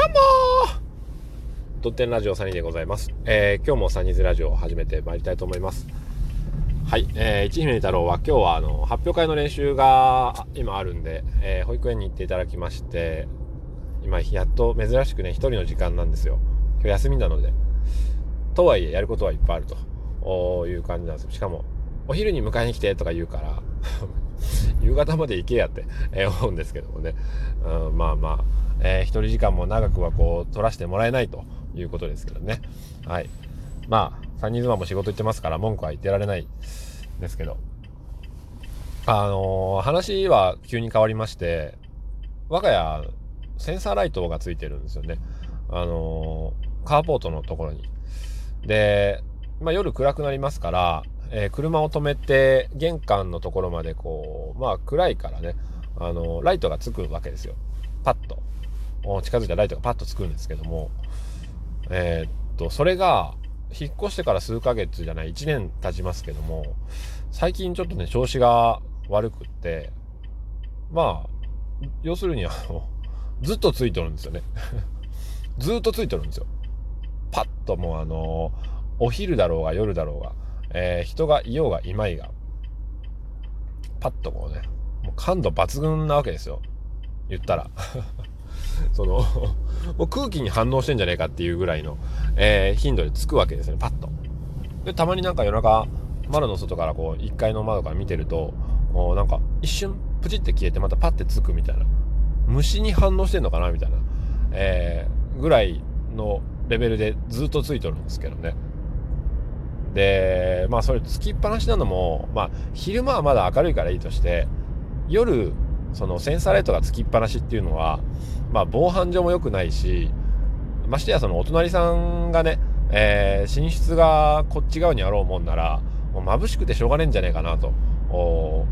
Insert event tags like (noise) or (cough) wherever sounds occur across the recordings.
どうもドッテンラジオサニーでございます。えー、今日もサニーズラジオを始めてまいりたいと思います。はい、えー、一姫太郎は今日はあの発表会の練習が今あるんで、えー、保育園に行っていただきまして、今やっと珍しくね、一人の時間なんですよ。今日休みなので。とはいえ、やることはいっぱいあるという感じなんですよ。しかも、お昼に迎えに来てとか言うから (laughs) (laughs) 夕方まで行けやって、え思うんですけどもね、うん、まあまあ、えー、一人時間も長くはこう取らせてもらえないということですけどね。はい。まあ3人妻も仕事行ってますから文句は言ってられないですけど。あのー、話は急に変わりまして我が家センサーライトがついてるんですよね。あのー、カーポートのところに。で、まあ、夜暗くなりますからえー、車を止めて玄関のところまでこうまあ暗いからねあのライトがつくわけですよ。パッと。近づいたライトがパッとつくんですけども。えー、っとそれが引っ越してから数ヶ月じゃない1年経ちますけども最近ちょっとね調子が悪くってまあ要するにあのずっとついてるんですよね。(laughs) ずっとついてるんですよ。パッともうあのお昼だろうが夜だろうが。えー、人がいようがいまいが、パッとこうね、もう感度抜群なわけですよ。言ったら。(laughs) そのもう空気に反応してんじゃねえかっていうぐらいの、えー、頻度でつくわけですね、パッと。で、たまになんか夜中、窓の外からこう、1階の窓から見てると、もうなんか一瞬プチって消えてまたパッてつくみたいな。虫に反応してんのかなみたいな、えー、ぐらいのレベルでずっとついとるんですけどね。でまあそれつきっぱなしなのもまあ昼間はまだ明るいからいいとして夜そのセンサーライトがつきっぱなしっていうのはまあ防犯上も良くないしましてやそのお隣さんがね、えー、寝室がこっち側にあろうもんならもう眩しくてしょうがねえんじゃねえかなと思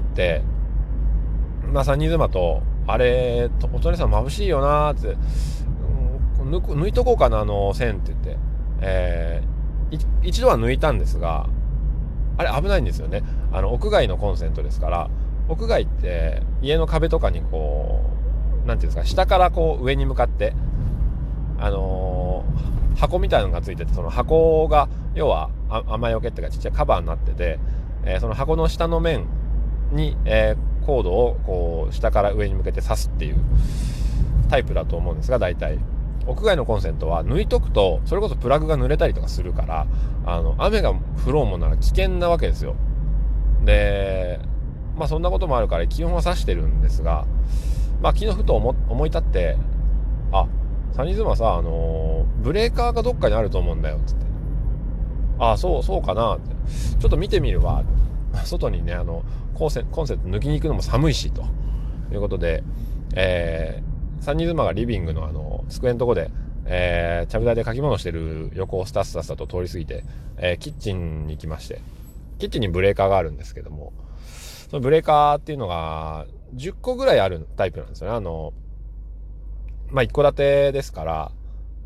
ってまあ3人妻とあれお隣さん眩しいよなって、うん、抜いとこうかなあの線って言って、えー一度は抜いたんですがあれ危ないんですよねあの屋外のコンセントですから屋外って家の壁とかにこう何ていうんですか下からこう上に向かってあのー、箱みたいなのがついててその箱が要は雨よけっていうかちっちゃいカバーになってて、えー、その箱の下の面に、えー、コードをこう下から上に向けて刺すっていうタイプだと思うんですが大体。屋外のコンセントは抜いとくとそれこそプラグが濡れたりとかするからあの雨が降ろうもんなら危険なわけですよ。でまあそんなこともあるから気温は差してるんですがまあ昨日ふと思思い立ってあサニズマさあのー、ブレーカーがどっかにあると思うんだよっつって。あそうそうかなって。ちょっと見てみるわ。(laughs) 外にねあのコンセコンセント抜きに行くのも寒いしということでえー、サニーズマがリビングのあの机のとこで、えー、ちゃぶ台で書き物してる横をスタッサスタと通り過ぎて、えー、キッチンに来まして、キッチンにブレーカーがあるんですけども、そのブレーカーっていうのが10個ぐらいあるタイプなんですよね。あの、まあ、一戸建てですから、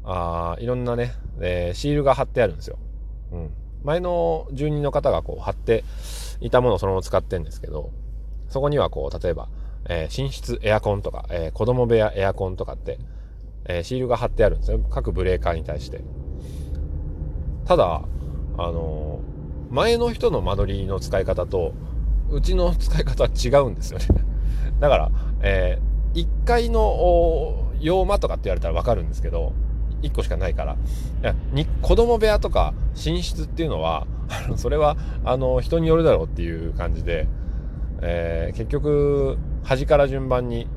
あいろんなね、えー、シールが貼ってあるんですよ。うん。前の住人の方がこう貼っていたものをそのまま使ってんですけど、そこにはこう、例えば、えー、寝室エアコンとか、えー、子供部屋エアコンとかって、えー、シールが貼ってあるんですよ。各ブレーカーに対して。ただ、あのー、前の人の間取りの使い方と、うちの使い方は違うんですよね。(laughs) だから、えー、1階の洋間とかって言われたらわかるんですけど、1個しかないから。いやに子供部屋とか寝室っていうのは、(laughs) それは、あの、人によるだろうっていう感じで、えー、結局、端から順番に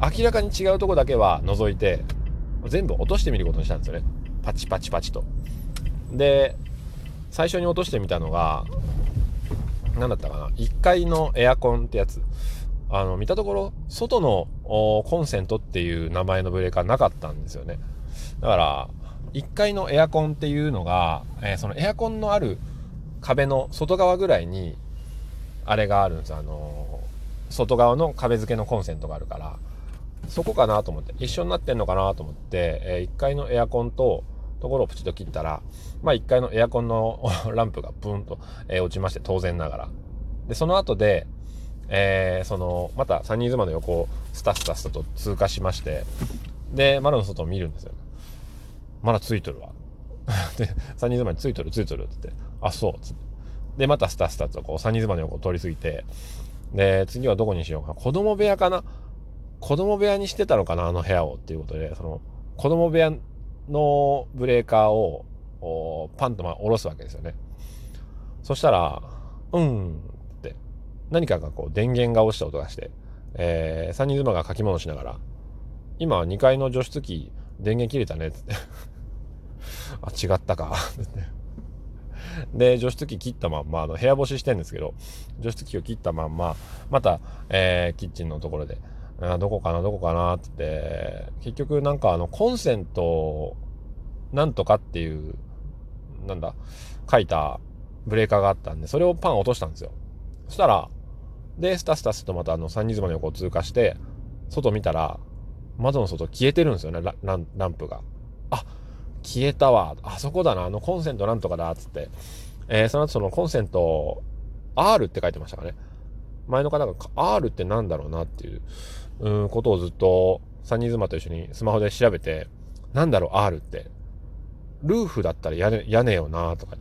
明らかに違うとこだけは除いて全部落としてみることにしたんですよね。パチパチパチと。で最初に落としてみたのが何だったかな。1階のエアコンってやつ。あの見たところ外のコンセントっていう名前のブレーカーなかったんですよね。だから1階のエアコンっていうのが、えー、そのエアコンのある壁の外側ぐらいにあれがあるんですあのー、外側の壁付けのコンセントがあるから。そこかなと思って一緒になってんのかなと思って、えー、1階のエアコンとところをプチッと切ったら、まあ1階のエアコンの (laughs) ランプがブーンと、えー、落ちまして当然ながら。で、その後で、えー、その、またサニーズマの横をスタスタスタと通過しまして、で窓の外を見るんですよ。まだついとるわ。(laughs) で3人妻についとるついとるって言ってあそうつって。でまたスタスタとこう3人妻の横を通り過ぎてで次はどこにしようか子供部屋かな。子供部屋にしてたのかなあの部屋をっていうことでその子供部屋のブレーカーをパンとまあ下ろすわけですよね。そしたらうんって何かがこう電源が落ちた音がして、えー、3人妻が書き物しながら今2階の除湿機電源切れたねっつって。(laughs) あ違ったか。っ (laughs) てで除湿機切ったまんまあの部屋干ししてんですけど除湿機を切ったまんままた、えー、キッチンのところであどこかなどこかなって。結局なんかあのコンセントなんとかっていうなんだ書いたブレーカーがあったんでそれをパン落としたんですよ。そしたらでスタスタスとまたあの三人妻の横を通過して外見たら窓の外消えてるんですよねランプが。あ消えたわ。あそこだなあのコンセントなんとかだっつって、えー、その後そのコンセント R って書いてましたかね。前の方が R ってなんだろうなっていう。うんことをずっと三人妻と一緒にスマホで調べてなんだろう R ってルーフだったら屋根屋根よなとか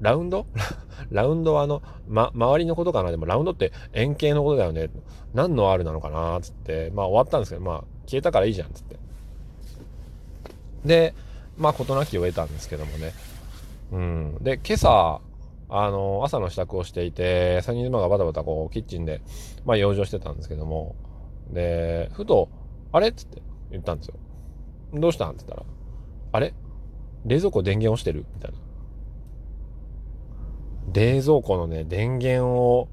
ラウンド？(laughs) ラウンドはあの、ま、周りのことかなでもラウンドって円形のことだよね。何の R なのかなつって、まあ終わったんですけど、まあ消えたからいいじゃん、つって。で、まあ事なきを得たんですけどもね。うん。で、今朝、あの、朝の支度をしていて、3人妻がバタバタこう、キッチンで、まあ養生してたんですけども、で、ふと、あれ？っつって言ったんですよ。どうしたん？って言ったら、あれ？冷蔵庫電源落ちてる？みたいな。冷蔵庫のね、電源を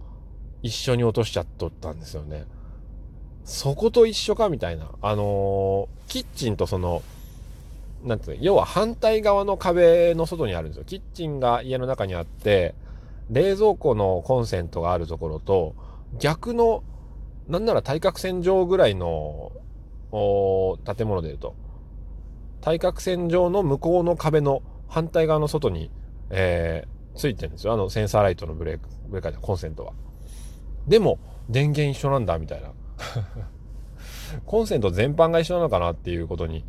一緒に落としちゃっとったんですよね。そこと一緒か？みたいな。あのー、キッチンとその、なんていうの、要は反対側の壁の外にあるんですよ。キッチンが家の中にあって、冷蔵庫のコンセントがあるところと、逆の、なんなら対角線上ぐらいの、建物で言うと、対角線上の向こうの壁の反対側の外に、えー、ついてるんですよ。あのセンサーライトのブレーク、ブレーカーでコンセントは。でも、電源一緒なんだ、みたいな。(laughs) コンセント全般が一緒なのかなっていうことに、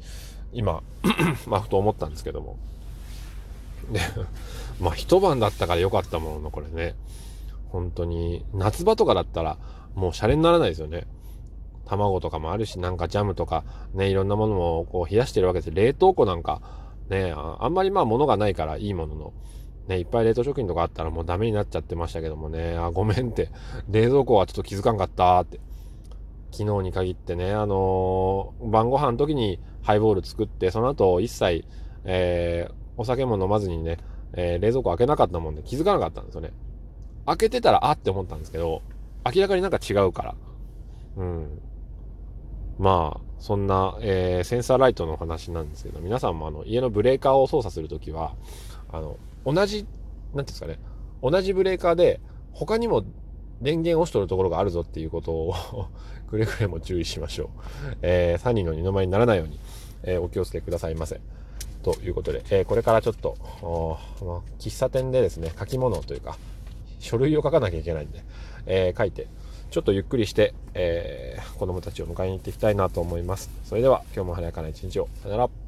今 (coughs) まあ、ふと思ったんですけども。で、まあ、一晩だったから良かったものの、これね。本当に、夏場とかだったら、もうシャレにならないですよね。卵とかもあるし、なんかジャムとか、ね、いろんなものもこう冷やしてるわけです冷凍庫なんか、ね、あんまりまあ物がないからいいものの、ね、いっぱい冷凍食品とかあったらもうダメになっちゃってましたけどもね、あ、ごめんって、冷蔵庫はちょっと気づかんかったって。昨日に限ってね、あのー、晩ご飯の時にハイボール作って、その後一切、えー、お酒も飲まずにね、えー、冷蔵庫開けなかったもんで気づかなかったんですよね。開けてたらあって思ったんですけど、明らかになんか違うから。うん。まあ、そんな、えー、センサーライトの話なんですけど、皆さんもあの家のブレーカーを操作するときは、あの、同じ、なんていうんですかね、同じブレーカーで他にも電源押しとるところがあるぞっていうことを (laughs) くれぐれも注意しましょう。えー、3人の二の舞にならないように、えー、お気をつけくださいませ。ということで、えー、これからちょっと、喫茶店でですね、書き物というか、書類を書かなきゃいけないんで、え書いて、ちょっとゆっくりして、えー子供たちを迎えに行っていきたいなと思います。それでは、今日も晴れやかな一日を。さよなら。